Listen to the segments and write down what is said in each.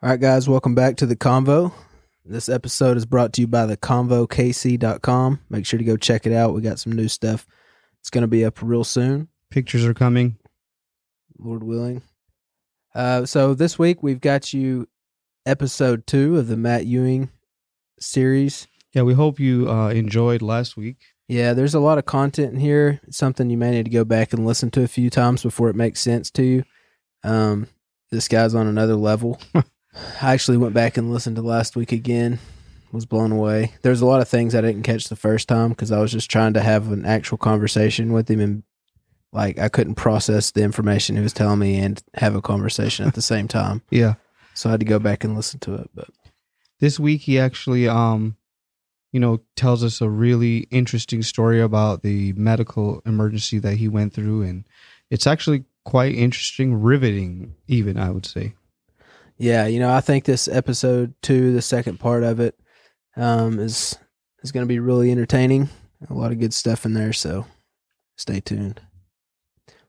All right, guys, welcome back to the Convo. This episode is brought to you by the convokc.com. Make sure to go check it out. We got some new stuff. It's going to be up real soon, Pictures are coming. Lord willing. Uh, so this week we've got you episode two of the Matt Ewing series. Yeah, we hope you uh, enjoyed last week. Yeah, there's a lot of content in here. It's something you may need to go back and listen to a few times before it makes sense to you. Um, this guy's on another level. I actually went back and listened to last week again. Was blown away. There's a lot of things I didn't catch the first time because I was just trying to have an actual conversation with him, and like I couldn't process the information he was telling me and have a conversation at the same time. Yeah. So I had to go back and listen to it. But This week he actually um you know tells us a really interesting story about the medical emergency that he went through and it's actually quite interesting, riveting even I would say. Yeah, you know, I think this episode two, the second part of it, um, is is going to be really entertaining. A lot of good stuff in there, so stay tuned.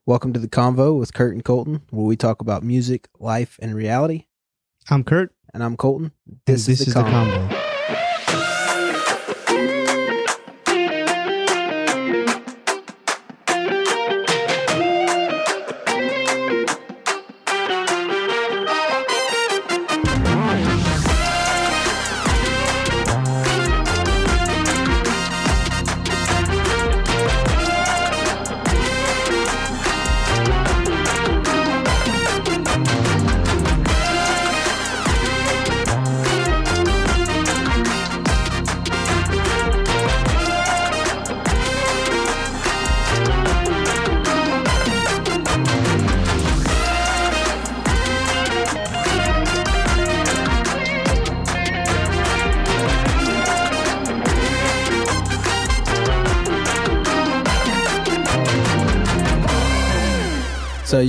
Welcome to the Convo with Kurt and Colton, where we talk about music, life, and reality. I'm Kurt. And I'm Colton. and This, is, the, Convo.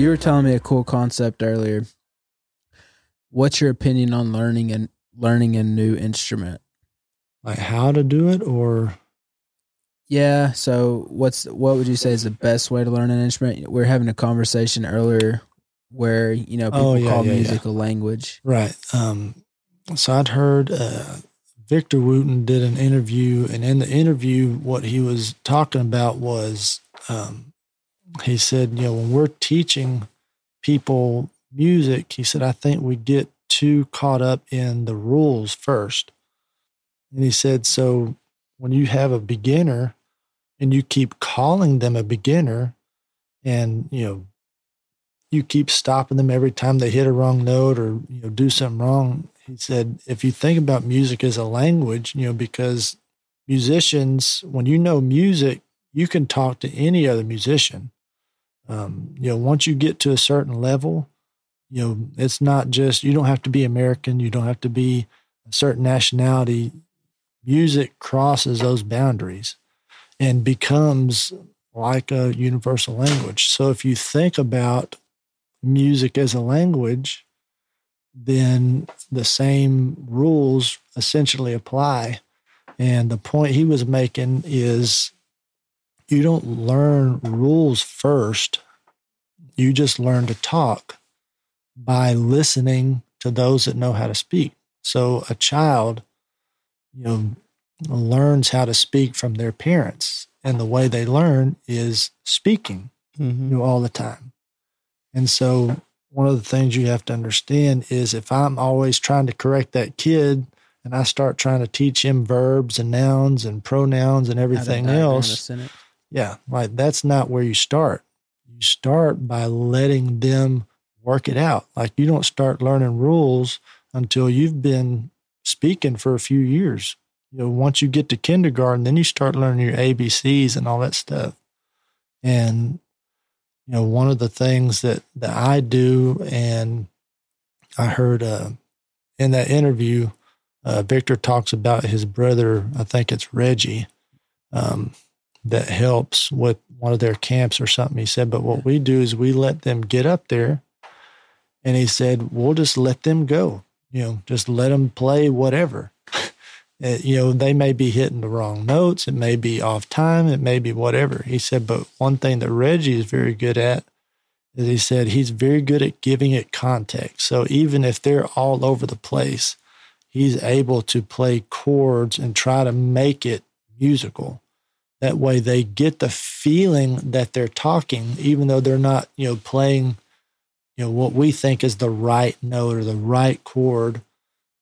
You were telling me a cool concept earlier. What's your opinion on learning and learning a new instrument? like how to do it or Yeah. So what's what would you say is the best way to learn an instrument? We are having a conversation earlier where you know people Oh, yeah, call yeah, yeah. a language. right um so i'd heard uh victor wooten did an interview and in the interview what he was talking about was um he said you know when we're teaching people music he said i think we get too caught up in the rules first. And he said so when you have a beginner and you keep calling them a beginner and you know you keep stopping them every time they hit a wrong note or you know do something wrong he said if you think about music as a language you know because musicians when you know music you can talk to any other musician um, you know once you get to a certain level you know it's not just you don't have to be american you don't have to be a certain nationality music crosses those boundaries and becomes like a universal language so if you think about music as a language, then the same rules essentially apply. And the point he was making is you don't learn rules first, you just learn to talk by listening to those that know how to speak. So a child, you know, learns how to speak from their parents. And the way they learn is speaking Mhm. you know, all the time. And so one of the things you have to understand is if I'm always trying to correct that kid and I start trying to teach him verbs and nouns and pronouns and everything else. Yeah, like that's not where you start. You start by letting them work it out. Like you don't start learning rules until you've been speaking for a few years. You know, once you get to kindergarten, then you start learning your ABCs and all that stuff. And you know, one of the things that that I do, and I heard uh, in that interview, uh, Victor talks about his brother. I think it's Reggie. Um, that helps with one of their camps or something. He said, but what we do is we let them get up there, and he said we'll just let them go. You know, just let them play whatever. Uh, you know, they may be hitting the wrong notes. It may be off time. It may be whatever. He said, but one thing that Reggie is very good at is he said, he's very good at giving it context. So even if they're all over the place, he's able to play chords and try to make it musical. That way they get the feeling that they're talking, even though they're not, you know, playing, you know, what we think is the right note or the right chord.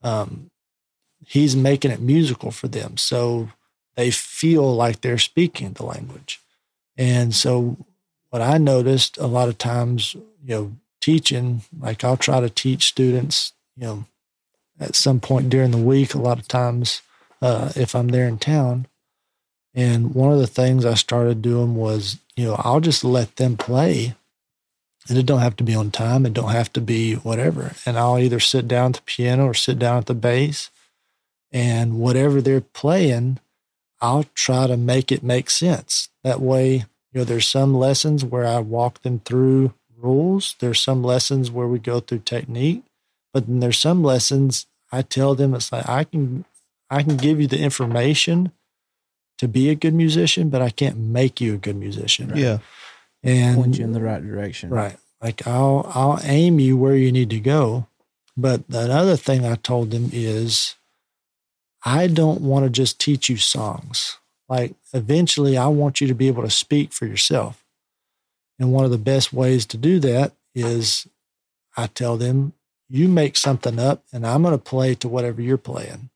Um, he's making it musical for them. So they feel like they're speaking the language. And so what I noticed a lot of times, you know, teaching, like I'll try to teach students, you know, at some point during the week, a lot of times uh, if I'm there in town. And one of the things I started doing was, you know, I'll just let them play. And it don't have to be on time. It don't have to be whatever. And I'll either sit down at the piano or sit down at the bass. And whatever they're playing, I'll try to make it make sense. That way, you know, there's some lessons where I walk them through rules. There's some lessons where we go through technique, but then there's some lessons I tell them it's like I can I can give you the information to be a good musician, but I can't make you a good musician. Yeah. And Point you in the right direction. Right. Like I'll I'll aim you where you need to go. But another thing I told them is I don't want to just teach you songs. Like eventually I want you to be able to speak for yourself. And one of the best ways to do that is I tell them, you make something up and I'm going to play to whatever you're playing.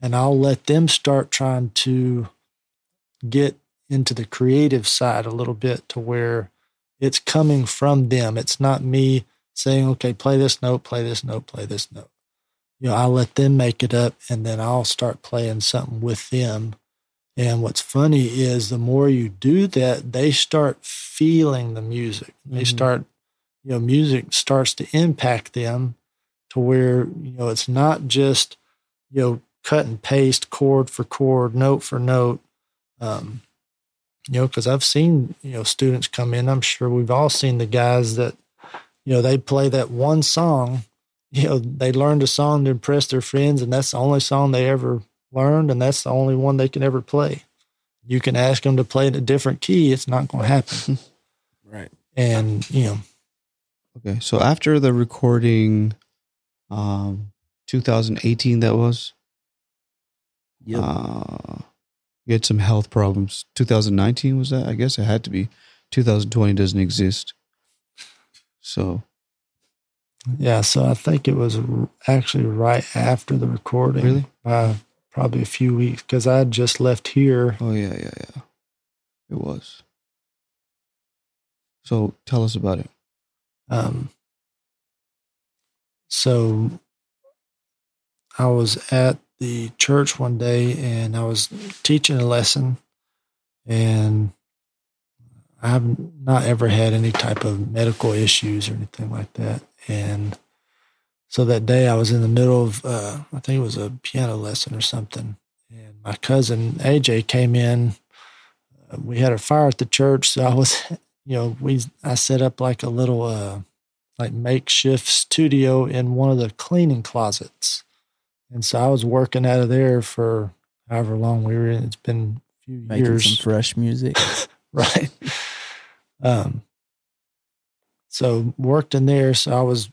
And I'll let them start trying to get into the creative side a little bit to where it's coming from them. It's not me saying, okay, play this note, play this note, play this note. You know, I'll let them make it up and then I'll start playing something with them. And what's funny is the more you do that, they start feeling the music. They Mhm. start, you know, music starts to impact them to where, you know, it's not just, you know, cut and paste chord for chord, note for note. Um, you know, because I've seen, you know, students come in. I'm sure we've all seen the guys that, you know, they play that one song. You know, they learned a song to impress their friends, and that's the only song they ever learned, and that's the only one they can ever play. You can ask them to play in a different key, it's not going to happen. Right. and, you know, Okay. So after the recording, um, 2018, that was, Yeah. uh, you had some health problems. 2019 was that? I guess it had to be. 2020 doesn't exist. So, yeah. So I think it was actually right after the recording. Really? By probably a few weeks because I had just left here. oh, yeah, yeah, yeah. It was. So tell us about it. Um, so I was at the church one day and I was teaching a lesson, and I have not ever had any type of medical issues or anything like that. And so that day I was in the middle of, uh, I think it was a piano lesson or something. And my cousin AJ came in. We had a fire at the church. So I was, you know, we, I set up like a little, uh, like makeshift studio in one of the cleaning closets. And so I was working out of there for however long we were in. It's been a few Making years. some fresh music. right. Um, so worked in there. So I was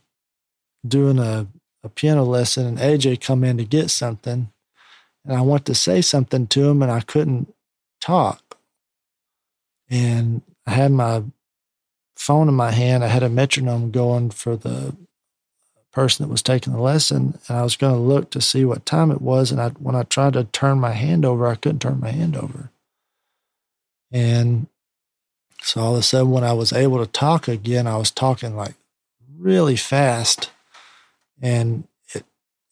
doing a, a piano lesson and AJ come in to get something. And I went to say something to him and I couldn't talk. And I had my phone in my hand. I had a metronome going for the person that was taking the lesson. And I was going to look to see what time it was. And I, when I tried to turn my hand over, I couldn't turn my hand over. And so all of a sudden, when I was able to talk again, I was talking like really fast. And it,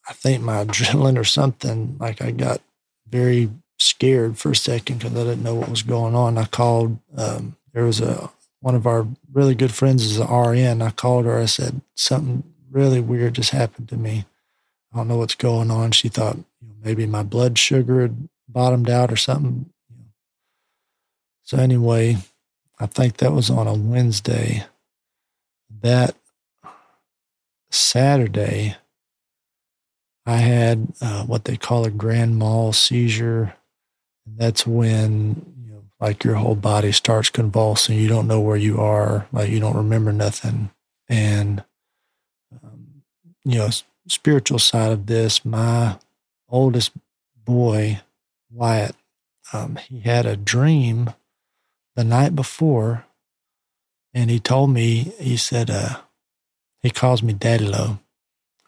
I think my adrenaline or something, like I got very scared for a second because I didn't know what was going on. I called, um, there was a, one of our really good friends is an RN. I called her. I said, something really weird just happened to me. I don't know what's going on. She thought you know, maybe my blood sugar had bottomed out or something. So anyway, I think that was on a Wednesday. That Saturday, I had uh, what they call a grand mal seizure. And that's when, you know, like your whole body starts convulsing. You don't know where you are, like you don't remember nothing. And, you know, spiritual side of this, my oldest boy, Wyatt, um, he had a dream the night before, and he told me, he said, uh, he calls me Daddy Low.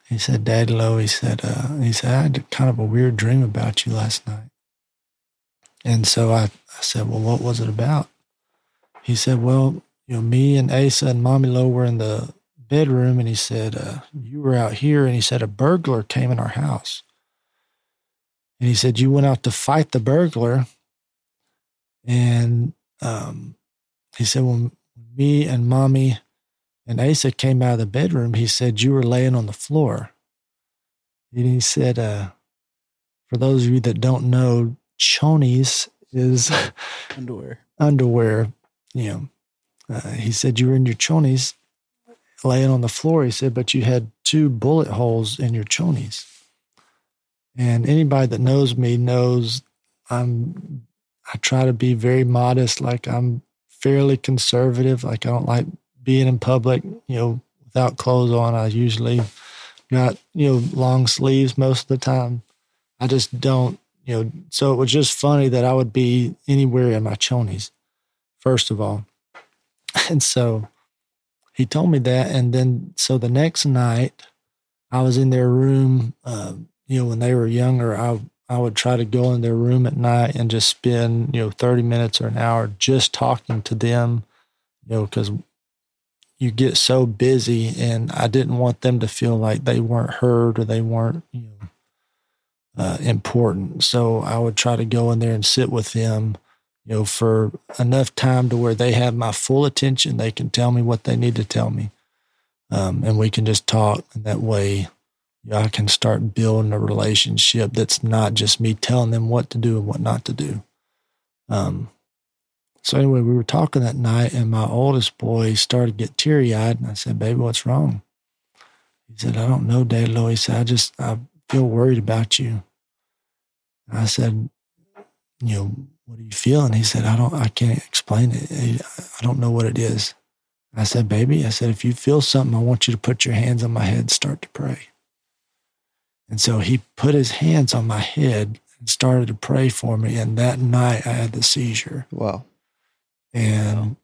He said, Daddy Low, he said, uh, he said, I had kind of a weird dream about you last night. And so I, I said, Well, what was it about? He said, Well, you know, me and Asa and Mommy Low were in the bedroom, and he said, uh, You were out here, and he said, A burglar came in our house. And he said, You went out to fight the burglar. And um, he said, When me and Mommy and Asa came out of the bedroom, he said, You were laying on the floor. And he said, uh, For those of you that don't know, chonies is Underwear. underwear. You know, uh, he said you were in your chonies laying on the floor. He said, but you had two bullet holes in your chonies. And anybody that knows me knows I'm, I try to be very modest. Like I'm fairly conservative. Like I don't like being in public, you know, without clothes on. I usually got, you know, long sleeves most of the time. I just don't you know, so it was just funny that I would be anywhere in my chonies, first of all. And so he told me that. And then, so the next night, I was in their room, uh, you know, when they were younger, I, I would try to go in their room at night and just spend, you know, 30 minutes or an hour just talking to them, you know, because you get so busy and I didn't want them to feel like they weren't heard or they weren't, you know, uh, important. So I would try to go in there and sit with them, you know, for enough time to where they have my full attention. They can tell me what they need to tell me. Um, and we can just talk. And that way, you know, I can start building a relationship that's not just me telling them what to do and what not to do. Um, so anyway, we were talking that night, and my oldest boy started to get teary eyed, and I said, "Baby, what's wrong?" He said, "I don't know, Dad. He said, "I just I feel worried about you. I said, you know, what do you feel? And he said, I don't, I can't explain it. I don't know what it is. I said, baby, I said, if you feel something, I want you to put your hands on my head, and start to pray. And so he put his hands on my head and started to pray for me. And that night I had the seizure. Wow. And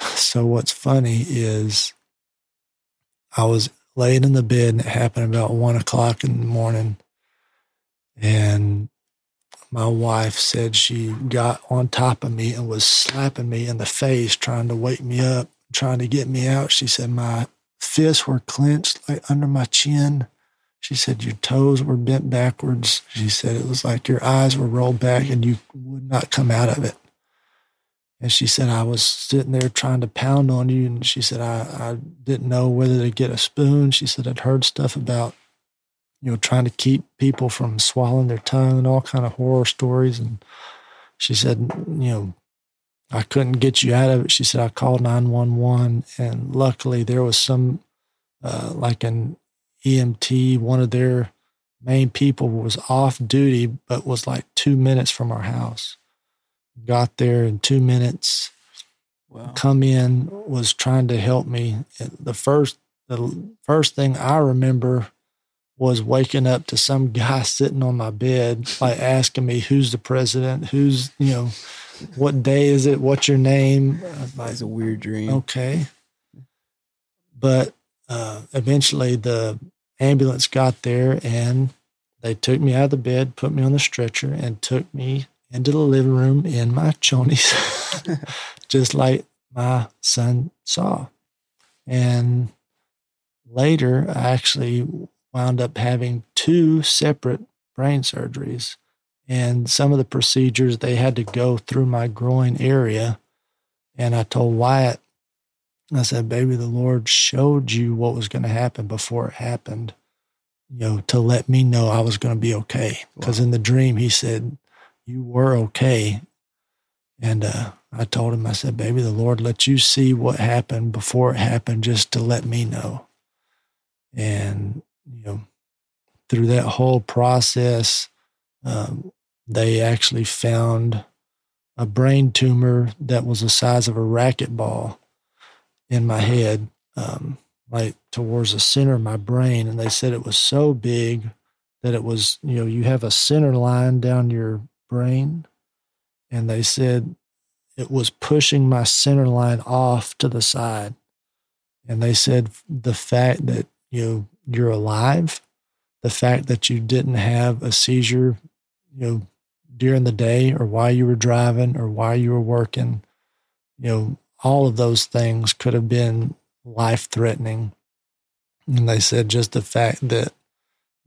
so what's funny is I was laying in the bed and it happened about one o'clock in the morning. And my wife said she got on top of me and was slapping me in the face, trying to wake me up, trying to get me out. She said my fists were clenched like under my chin. She said your toes were bent backwards. She said it was like your eyes were rolled back and you would not come out of it. And she said, I was sitting there trying to pound on you. And she said, I, I didn't know whether to get a spoon. She said, I'd heard stuff about, you know, trying to keep people from swallowing their tongue and all kind of horror stories. And she said, you know, I couldn't get you out of it. She said, I called 911 and luckily there was some, uh, like an EMT, one of their main people was off duty, but was like two minutes from our house got there in two minutes. Wow. Come in, was trying to help me. The first, the first thing I remember was waking up to some guy sitting on my bed, like asking me who's the president, who's you know, what day is it, what's your name. That's a weird dream. Okay, but uh, eventually the ambulance got there and they took me out of the bed, put me on the stretcher, and took me into the living room in my chonies, just like my son saw. And later, I actually wound up having two separate brain surgeries. And some of the procedures, they had to go through my groin area. And I told Wyatt, I said, baby, the Lord showed you what was going to happen before it happened, you know, to let me know I was going to be okay. Because wow. in the dream, he said, you were okay. And uh, I told him, I said, baby, the Lord let you see what happened before it happened just to let me know. And, you know, through that whole process, um, they actually found a brain tumor that was the size of a racquetball in my head, um, like towards the center of my brain. And they said it was so big that it was, you know, you have a center line down your brain. And they said it was pushing my center line off to the side. And they said the fact that, you know, you're alive, the fact that you didn't have a seizure, you know, during the day or while you were driving or while you were working, you know, all of those things could have been life threatening. And they said just the fact that,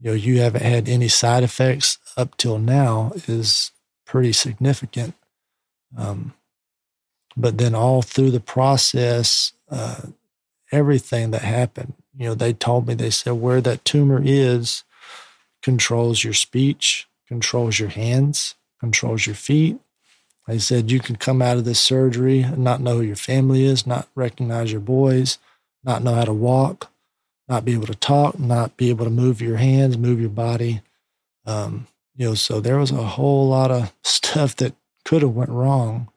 you know, you haven't had any side effects up till now is pretty significant. Um, but then all through the process, uh, everything that happened, you know, they told me, they said where that tumor is controls your speech, controls your hands, controls your feet. They said you can come out of this surgery and not know who your family is, not recognize your boys, not know how to walk, not be able to talk, not be able to move your hands, move your body. Um, you know, so there was a whole lot of stuff that could have went wrong.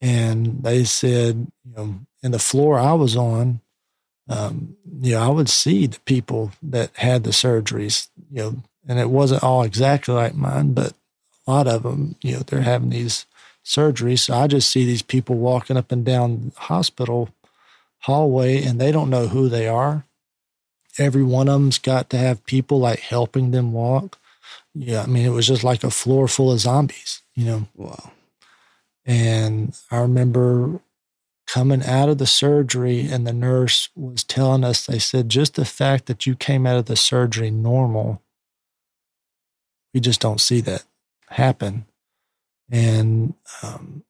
And they said, you know, in the floor I was on, um, you know, I would see the people that had the surgeries, you know, and it wasn't all exactly like mine, but a lot of them, you know, they're having these surgeries. So I just see these people walking up and down the hospital hallway and they don't know who they are. Every one of them's got to have people like helping them walk. Yeah, I mean, it was just like a floor full of zombies, you know. Wow. And I remember coming out of the surgery, and the nurse was telling us, they said, just the fact that you came out of the surgery normal, we just don't see that happen. And um,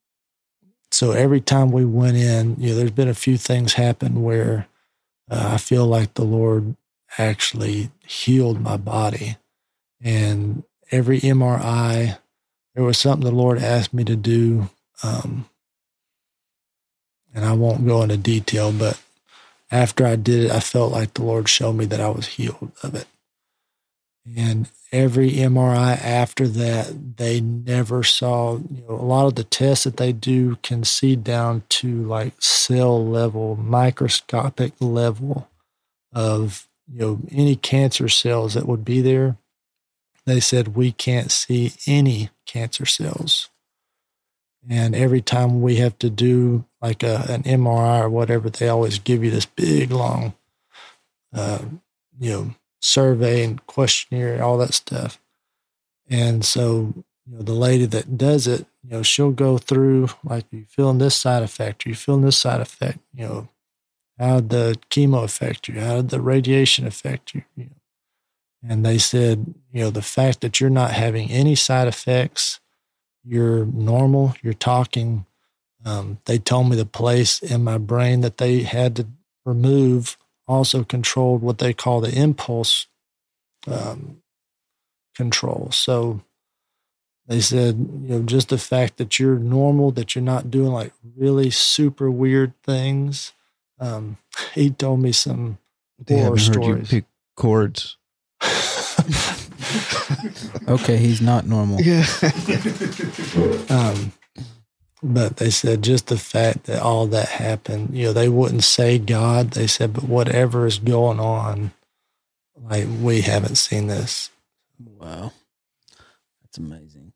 so every time we went in, you know, there's been a few things happen where uh, I feel like the Lord actually healed my body. And every MRI, there was something the Lord asked me to do. Um, and I won't go into detail, but after I did it, I felt like the Lord showed me that I was healed of it. And every MRI after that, they never saw, you know, a lot of the tests that they do can see down to like cell level, microscopic level of, you know, any cancer cells that would be there. They said we can't see any cancer cells. And every time we have to do like a, an MRI or whatever, they always give you this big, long, uh, you know, survey and questionnaire, and all that stuff. And so, you know, the lady that does it, you know, she'll go through like, you feeling this side effect? Are you feeling this side effect? You know, how did the chemo affect you? How did the radiation affect you? you know? And they said, you know, the fact that you're not having any side effects, you're normal, you're talking. Um, they told me the place in my brain that they had to remove also controlled what they call the impulse um, control. So they said, you know, just the fact that you're normal, that you're not doing like really super weird things. Um, he told me some They horror haven't heard you stories. pick chords. Okay, he's not normal. Yeah. Um, but they said just the fact that all that happened, you know, they wouldn't say God. They said, but whatever is going on, like we haven't seen this. Wow, that's amazing.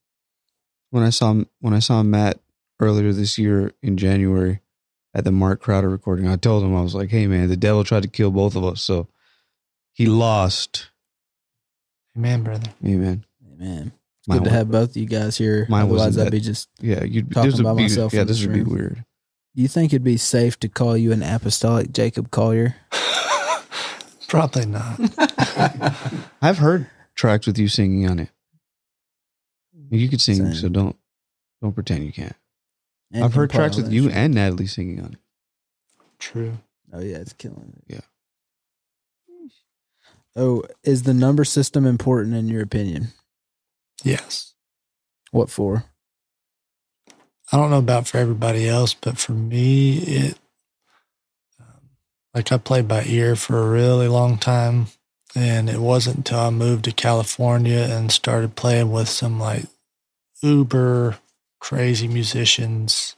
when I saw when I saw Matt earlier this year in January at the Mark Crowder recording, I told him I was like, "Hey man, the devil tried to kill both of us, so he lost." Amen, brother. Amen. Amen. It's Mine good to wa- have both of you guys here. Mine Otherwise, wasn't that'd that- be just. Yeah, you talking this would by be myself yeah, in this this would be weird. Do you think it'd be safe to call you an apostolic Jacob Collier? Probably not. I've heard tracks with you singing on it. You could sing, Same. so don't don't pretend you can't. And I've heard tracks with you shit. and Natalie singing on it. True. Oh yeah, it's killing it. Yeah. Oh, is the number system important in your opinion? Yes. What for? I don't know about for everybody else, but for me, it um, like I played by ear for a really long time, and it wasn't until I moved to California and started playing with some like uber crazy musicians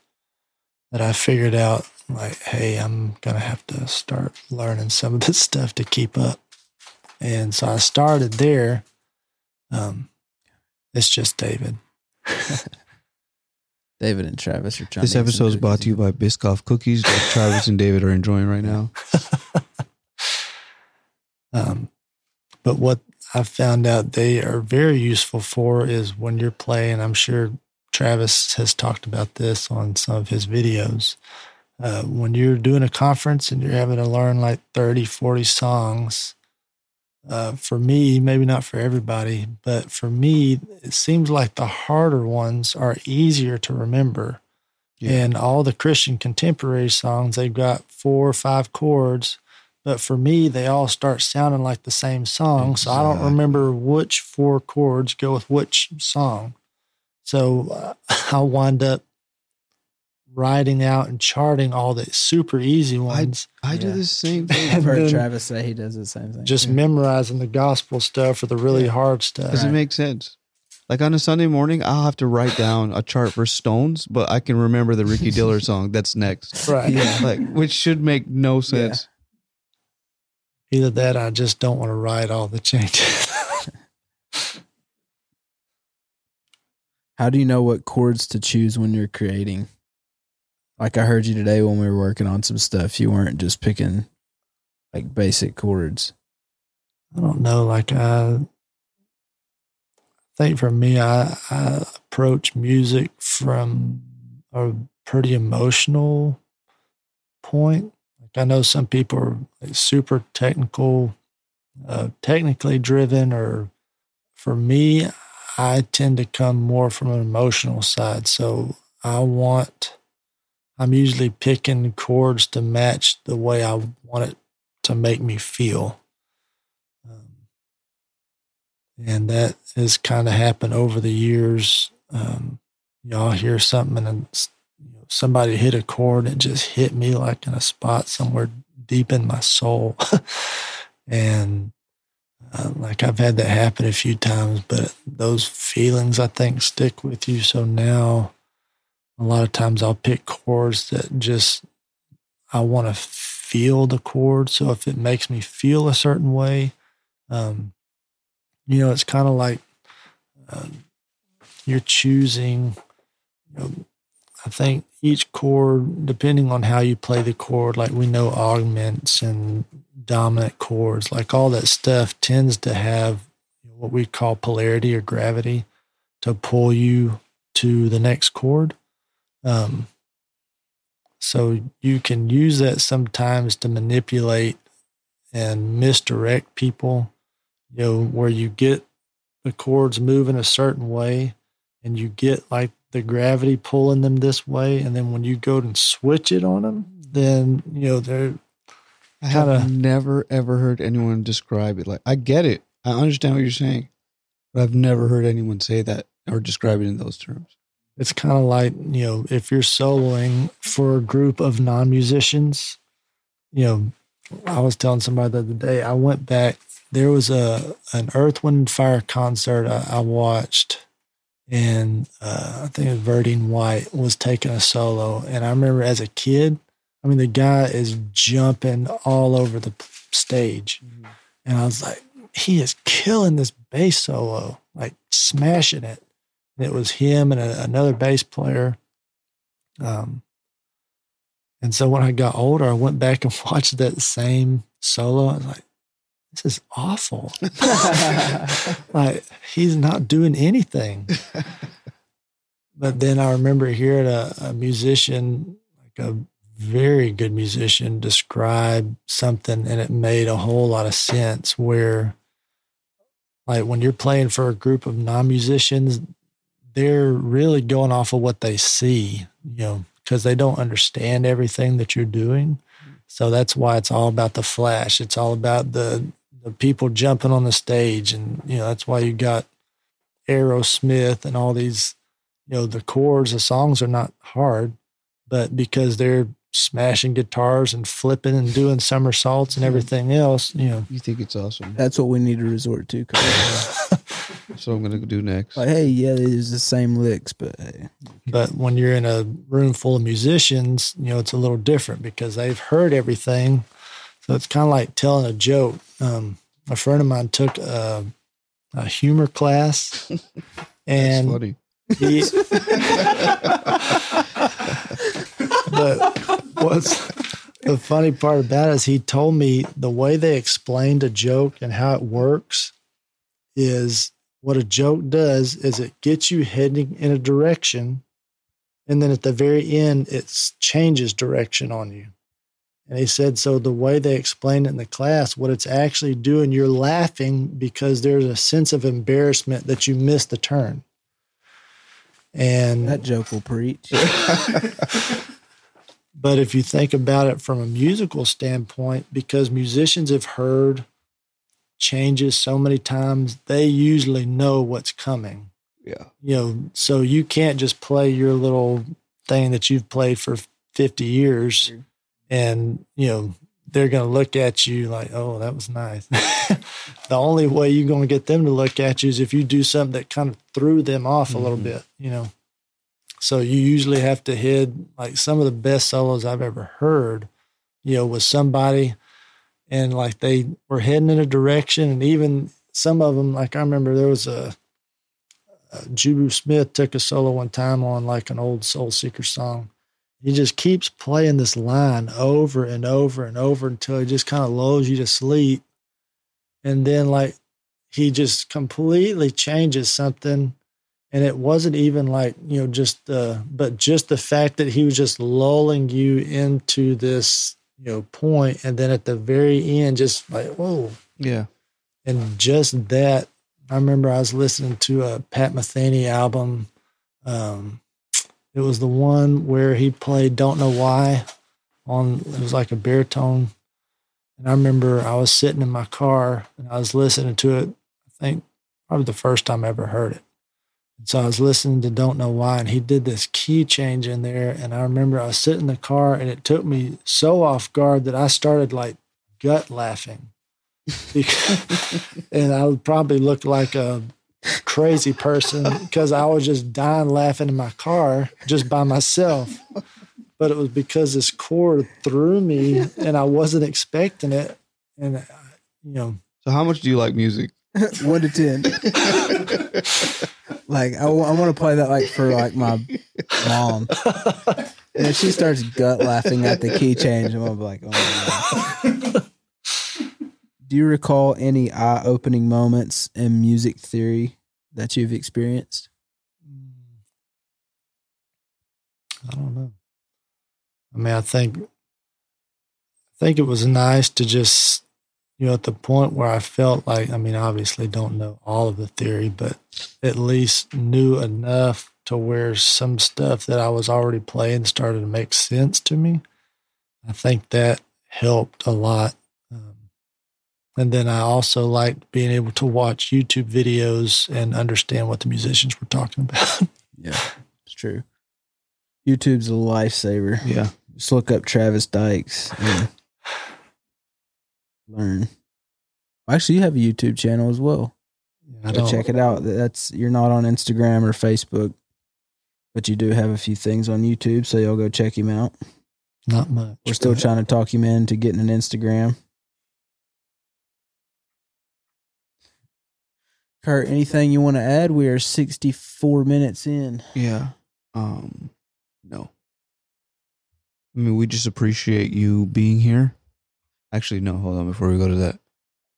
that I figured out like, hey, I'm gonna have to start learning some of this stuff to keep up. And so I started there. Um, it's just David. David and Travis are trying. This episode is brought to you by Biscoff cookies that Travis and David are enjoying right now. um, but what I found out they are very useful for is when you're playing. I'm sure Travis has talked about this on some of his videos. Uh, when you're doing a conference and you're having to learn like 30, 40 songs, uh, for me, maybe not for everybody, but for me, it seems like the harder ones are easier to remember. Yeah. And all the Christian contemporary songs, they've got four or five chords, but for me, they all start sounding like the same song. Exactly. So I don't remember which four chords go with which song. So uh, I'll wind up writing out and charting all the super easy ones. I, I do the same thing. I've heard Travis say he does the same thing. Just yeah. memorizing the gospel stuff or the really yeah. hard stuff. Does right. it make sense? Like on a Sunday morning, I'll have to write down a chart for Stones, but I can remember the Ricky Dillard song that's next. Right. Yeah. Like which should make no sense. Yeah. Either that I just don't want to write all the changes. How do you know what chords to choose when you're creating? Like I heard you today when we were working on some stuff, you weren't just picking like basic chords. I don't know. Like I think for me, I, I approach music from a pretty emotional point. Like I know some people are like super technical, uh, technically driven, or for me, I tend to come more from an emotional side. So I want I'm usually picking chords to match the way I want it to make me feel. Um, and that has kind of happened over the years. Um, y'all hear something and you know, somebody hit a chord and just hit me like in a spot somewhere deep in my soul. and uh, like I've had that happen a few times, but those feelings I think stick with you. So now a lot of times I'll pick chords that just I want to feel the chord. So if it makes me feel a certain way, um, you know, it's kind of like um, you're choosing. You know, I think each chord, depending on how you play the chord, like we know augments and dominant chords, like all that stuff tends to have what we call polarity or gravity to pull you to the next chord. Um, so you can use that sometimes to manipulate and misdirect people, you know, where you get the chords moving a certain way and you get like the gravity pulling them this way. And then when you go and switch it on them, then, you know, they're I have kinda, never ever heard anyone describe it like I get it. I understand what you're saying, but I've never heard anyone say that or describe it in those terms. It's kind of like, you know, if you're soloing for a group of non musicians, you know, I was telling somebody the other day, I went back, there was a an Earth, Wind, and Fire concert I, I watched, and uh, I think Verdine White was taking a solo. And I remember as a kid, I mean, the guy is jumping all over the stage. Mm-hmm. And I was like, he is killing this bass solo, like smashing it. It was him and a, another bass player. Um, and so when I got older, I went back and watched that same solo. I was like, this is awful. like he's not doing anything. but then I remember hearing a, a musician, like a very good musician, describe something, and it made a whole lot of sense. Where, like, when you're playing for a group of non musicians, they're really going off of what they see, you know, because they don't understand everything that you're doing. So that's why it's all about the flash. It's all about the the people jumping on the stage, and you know that's why you got Aerosmith and all these. You know the chords, the songs are not hard, but because they're smashing guitars and flipping and doing somersaults and everything else, you know. You think it's awesome. That's what we need to resort to. so I'm gonna do next. Like, hey, yeah, it's the same licks, but hey. But when you're in a room full of musicians, you know, it's a little different because they've heard everything. So it's kind of like telling a joke. Um, a friend of mine took a, a humor class That's and funny. he, but what's the funny part about it is he told me the way they explained a joke and how it works is what a joke does is it gets you heading in a direction and then at the very end it changes direction on you. And he said so the way they explained it in the class what it's actually doing you're laughing because there's a sense of embarrassment that you missed the turn. And that joke will preach. but if you think about it from a musical standpoint, because musicians have heard changes so many times, they usually know what's coming. Yeah. You know, so you can't just play your little thing that you've played for 50 years and, you know, they're going to look at you like, oh, that was nice. the only way you're going to get them to look at you is if you do something that kind of threw them off a little Mhm. bit, you know. So you usually have to head like some of the best solos I've ever heard, you know, with somebody and like they were heading in a direction and even some of them, like I remember there was a, a Jubu Smith took a solo one time on like an old Soul Seeker song. He just keeps playing this line over and over and over until it just kind of lulls you to sleep. And then like he just completely changes something and it wasn't even like you know just uh but just the fact that he was just lulling you into this you know point and then at the very end just like whoa. Yeah. and just that i remember i was listening to a pat metheny album um it was the one where he played don't know why on it was like a baritone. And i remember i was sitting in my car and i was listening to it i think probably the first time i ever heard it so I was listening to Don't Know Why, and he did this key change in there. And I remember I was sitting in the car, and it took me so off guard that I started like gut laughing. And I would probably look like a crazy person because I was just dying laughing in my car just by myself. But it was because this chord threw me, and I wasn't expecting it. And, uh, you know, So how much do you like music? One to ten. like I, I want to play that like for like my mom, and if she starts gut laughing at the key change, I'm gonna be like, oh. Do you recall any eye-opening moments in music theory that you've experienced? I don't know. I mean, I think I think it was nice to just you know at the point where I felt like I mean, obviously don't know all of the theory, but at least knew enough to where some stuff that I was already playing started to make sense to me. I think that helped a lot. Um, and then I also liked being able to watch YouTube videos and understand what the musicians were talking about. Yeah, it's true. YouTube's a lifesaver. Yeah. Just look up Travis Dykes and learn. Actually, you have a YouTube channel as well. I Go check it out. That's you're not on Instagram or Facebook, but you do have a few things on YouTube, so y'all go check him out. Not much. We're still trying to talk him into getting an Instagram. Kurt, anything you want to add? We are 64 minutes in. Yeah. Um no. I mean, we just appreciate you being here. Actually, no, hold on before we go to that.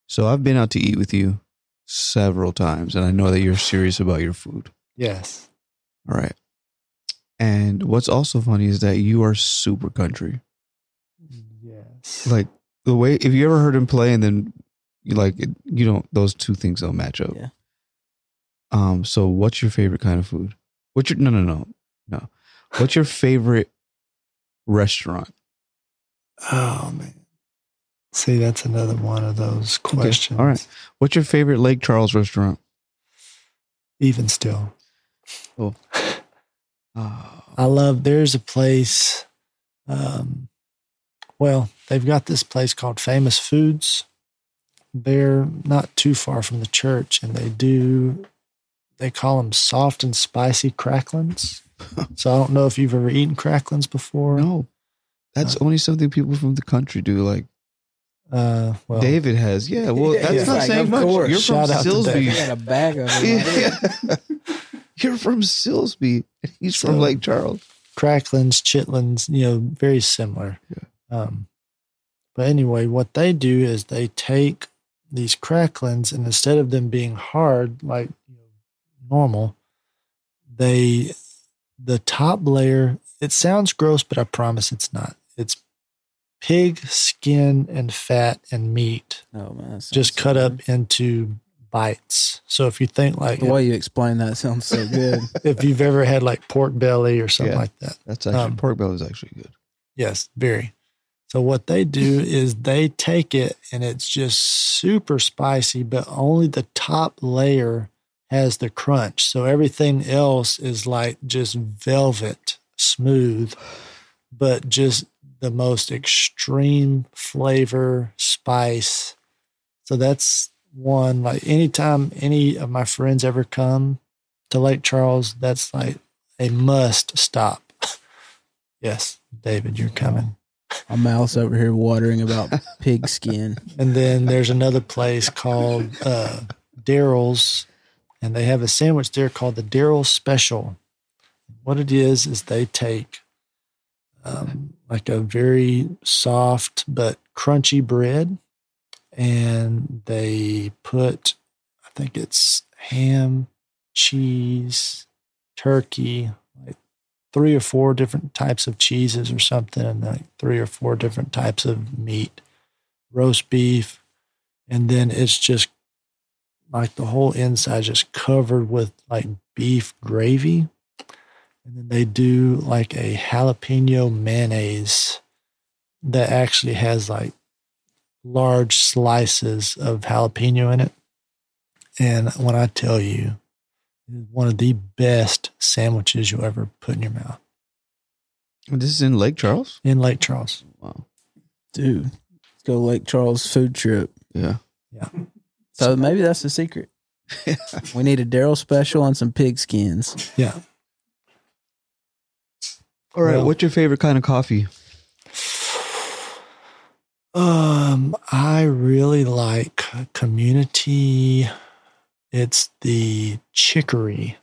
So I've been out to eat with you several times and I know that you're serious about your food. Yes. All right. And what's also funny is that you are super country. Yes. Like the way if you ever heard him play and then you like it, you don't those two things don't match up. Yeah. Um so what's your favorite kind of food? What's your no no no. No. What's your favorite restaurant? oh man. See, that's another one of those questions. All right. What's your favorite Lake Charles restaurant? Even still. Oh. I love there's a place um well, they've got this place called Famous Foods. They're not too far from the church and they do they call them soft and spicy cracklings. so I don't know if you've ever eaten cracklings before. No, that's only something people from the country do. Like Uh, well, David has. Yeah, well, that's yeah. not Like, saying of much. course. You're Shout from out to Silsbee. David. Had a bag of it. Yeah. You're from Silsbee. and He's from Lake Charles. cracklings, chitlins, you know, very similar. Yeah. Um, but anyway, what they do is they take these cracklings and instead of them being hard like you know, normal, they the top layer. It sounds gross, but I promise it's not. It's pig skin and fat and meat Oh man, just so cut good. up into bites. So if you think like The way you explain that sounds so good. if you've ever had like pork belly or something Yeah. like that. That's actually Um, pork belly is actually good. Yes, very. So what they do is they take it and it's just super spicy, but only the top layer has the crunch. So everything else is like just velvet smooth, but just the most extreme flavor, spice. So that's one like anytime any of my friends ever come to Lake Charles, that's like a must stop. yes, David, you're coming. My mouth's over here watering about pig skin. And then there's another place called uh, Daryl's, and they have a sandwich there called the Daryl's Special. What it is is they take um, like a very soft but crunchy bread, and they put, I think it's ham, cheese, turkey, like three or four different types of cheeses or something, and like three or four different types of meat roast beef, and then it's just like the whole inside just covered with like beef gravy. And then they do like a jalapeno mayonnaise that actually has like large slices of jalapeno in it. And when I tell you, it's one of the best sandwiches you'll ever put in your mouth This is in Lake Charles. in Lake Charles. Wow. Dude, let's go Lake Charles food trip. Yeah. Yeah. So maybe that's the secret. We need a Daryl special and some pig skins. Yeah. All right. Well- what's your favorite kind of coffee? Um, I really like community. It's the chicory.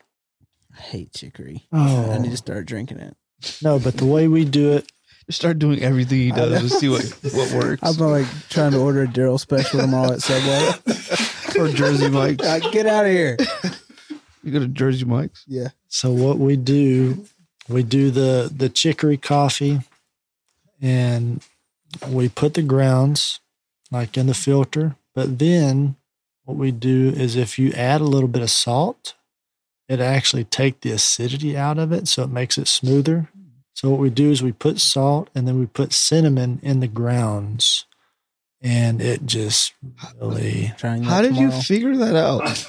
I hate chicory. Oh I need to start drinking it. no, but the way we do it, Just start doing everything he does to see what what works. I've been like trying to order a Daryl special tomorrow at Subway. or Jersey Mike's. Like, get out of here. You go to Jersey Mike's. Yeah. so what we do, we do the the chicory coffee, and we put the grounds like in the filter. But then what we do is if you add a little bit of salt, it actually take the acidity out of it, so it makes it smoother. So what we do is we put salt and then we put cinnamon in the grounds, and it just really How did you figure that out?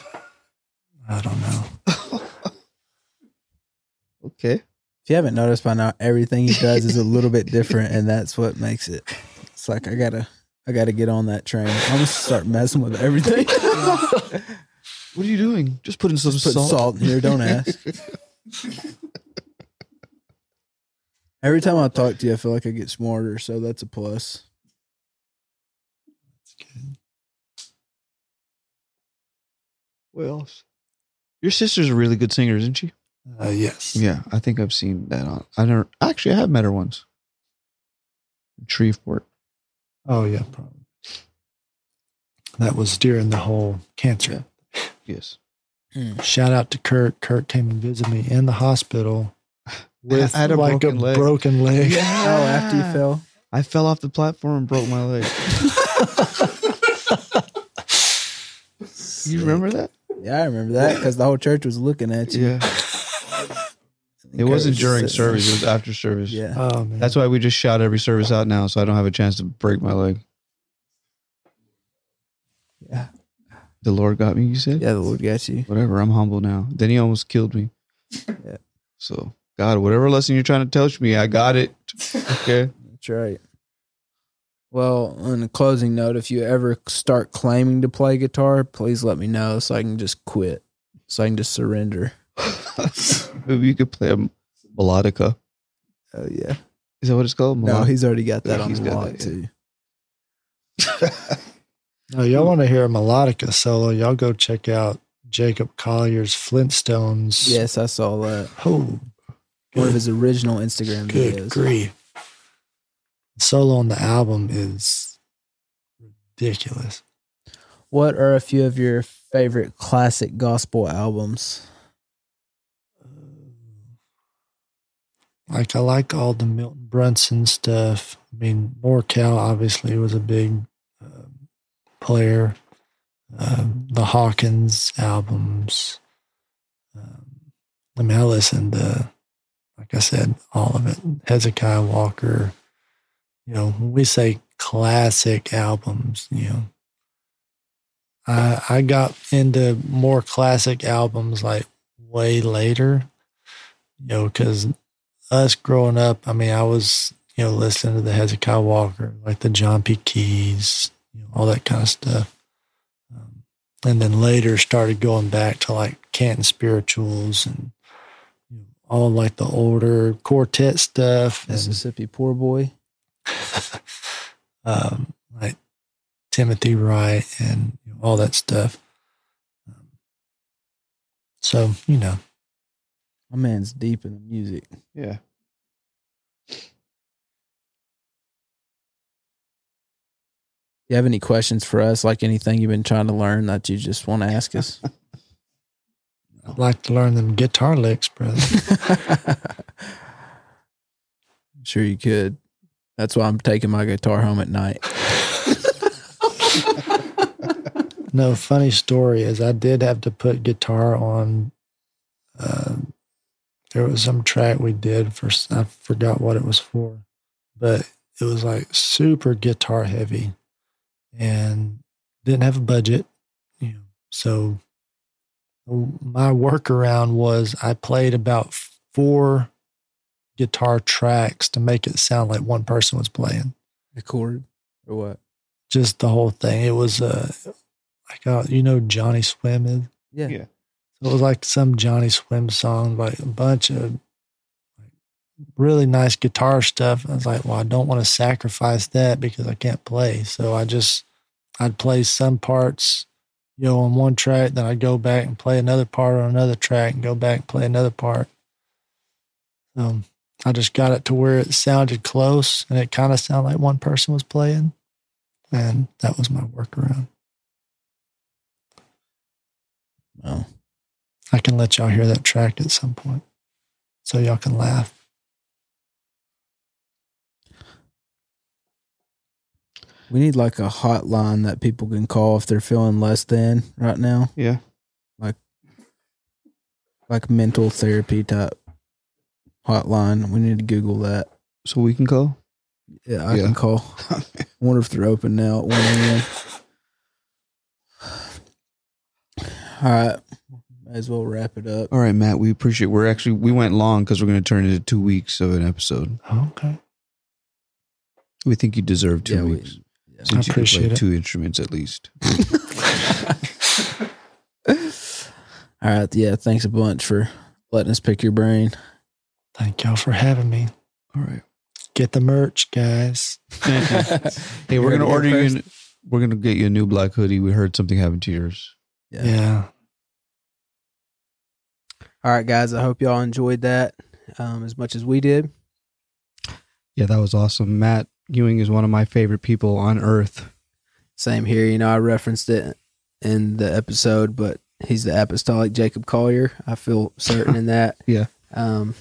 I don't know. okay. If you haven't noticed by now, everything he does is a little bit different, and that's what makes it. It's like I gotta, I gotta get on that train. I'm gonna start messing with everything. What are you doing? Just putting some Put salt. salt. in here. Don't ask. Every time I talk to you, I feel like I get smarter, so that's a plus. What else? Your sister's a really good singer, isn't she? Uh, yes. Yeah, I think I've seen that on. I don't actually. I have met her once. In Shreveport. Oh yeah, probably. That was during the whole cancer. Yeah. Yes. Shout out to Kurt. Kurt came and visited me in the hospital with I had a like broken a leg. broken leg. Oh, after you fell. I fell off the platform and broke my leg. you remember that? Yeah, I remember that because the whole church was looking at you. Yeah. It wasn't during service. It was after service. Yeah. Oh man, That's why we just shout every service out now, so I don't have a chance to break my leg. Yeah. The Lord got me. You said. Yeah, the Lord got you. Whatever. I'm humble now. Then he almost killed me. Yeah. So God, whatever lesson you're trying to teach me, I got it. Okay. That's right. Well, on a closing note, if you ever start claiming to play guitar, please let me know so I can just quit. so I can just surrender. Maybe you could play a melodica. Oh yeah. Is that what it's called? No, he's already got that Yeah, on he's the got log that, too. Oh, y'all want to hear a melodica solo? Y'all go check out Jacob Collier's Flintstones. Yes, I saw that. Oh, One of his original Instagram good videos. grief. The solo on the album is ridiculous. What are a few of your favorite classic gospel albums? Like I like all the Milton Brunson stuff. I mean, NorCal obviously was a big um, player. Um, the Hawkins albums. Um, I mean, I listened to, like I said, all of it. Hezekiah Walker. You know, when we say classic albums, you know, I I got into more classic albums like way later. You know, because us growing up, I mean, I was, you know, listening to the Hezekiah Walker, like the John P. Kees, you know, all that kind of stuff. Um, and then later started going back to like Canton spirituals and you know, all like the older quartet stuff. and, Mississippi Poor Boy. um, like Timothy Wright and you know, all that stuff. Um, so, you know, My man's deep in the music. Yeah. you have any questions for us, like anything you've been trying to learn that you just want to ask us? I'd like to learn them guitar licks, brother. I'm sure you could. That's why I'm taking my guitar home at night. No, funny story is I did have to put guitar on. Uh, there was some track we did for I forgot what it was for, but it was like super guitar heavy, and didn't have a budget, you know. So my workaround was I played about four guitar tracks to make it sound like one person was playing The chord or what? just the whole thing. It was uh, like uh, you know Johnnyswim is. Yeah. Yeah. It was like some Johnnyswim song, like a bunch of really nice guitar stuff. I was like, well, I don't want to sacrifice that because I can't play. So I just I'd play some parts, you know, on one track, then I'd go back and play another part on another track and go back and play another part. So I just got it to where it sounded close and it kind of sounded like one person was playing. And that was my workaround. Oh. I can let y'all hear that track at some point so y'all can laugh. We need like a hotline that people can call if they're feeling less than right now, Yeah. like like mental therapy type hotline. We need to Google that. So we can call? Yeah, I Yeah. can call. I wonder if they're open now at 1 a.m. All right. Might as well wrap it up. All right, Matt. We appreciate. We're actually we went long because we're going to turn it into two weeks of an episode. Oh, okay. We think you deserve two Yeah, we- weeks yeah. since you can appreciate play it. two instruments at least. All right. Yeah. Thanks a bunch for letting us pick your brain. Thank y'all for having me. All right. Get the merch, guys. Hey, we're gonna order you. An, we're gonna get you a new black hoodie. We heard something happened to yours. Yeah. Yeah. All right, guys. I hope y'all enjoyed that um, as much as we did. Yeah, that was awesome. Matt Ewing is one of my favorite people on earth. Same here. You know, I referenced it in the episode, but he's the apostolic Jacob Collier. I feel certain in that. Yeah. Um,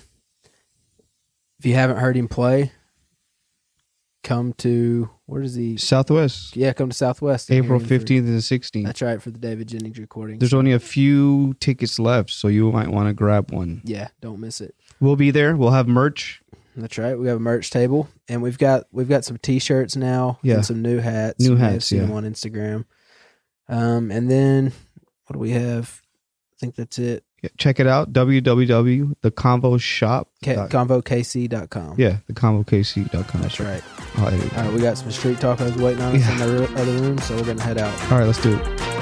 if you haven't heard him play, come to where is he? Southwest, Yeah, come to Southwest. April him for- fifteenth and sixteenth. That's right for the David Jennings recording. There's only a few tickets left, so you might want to grab one. yeah, don't miss it. We'll be there. We'll have merch. That's right. We have a merch table, and we've got we've got some T-shirts now. Yeah. and some new hats. New You may have hats, seen yeah. them on Instagram. Um, and then what do we have? I think that's it. Check it out. www.theconvoshop. K- convokc.com. Yeah, theconvokc.com. That's right. Edit it. All right, we got some street was waiting on us Yeah. in the other room, so we're gonna head out. All right, let's do it.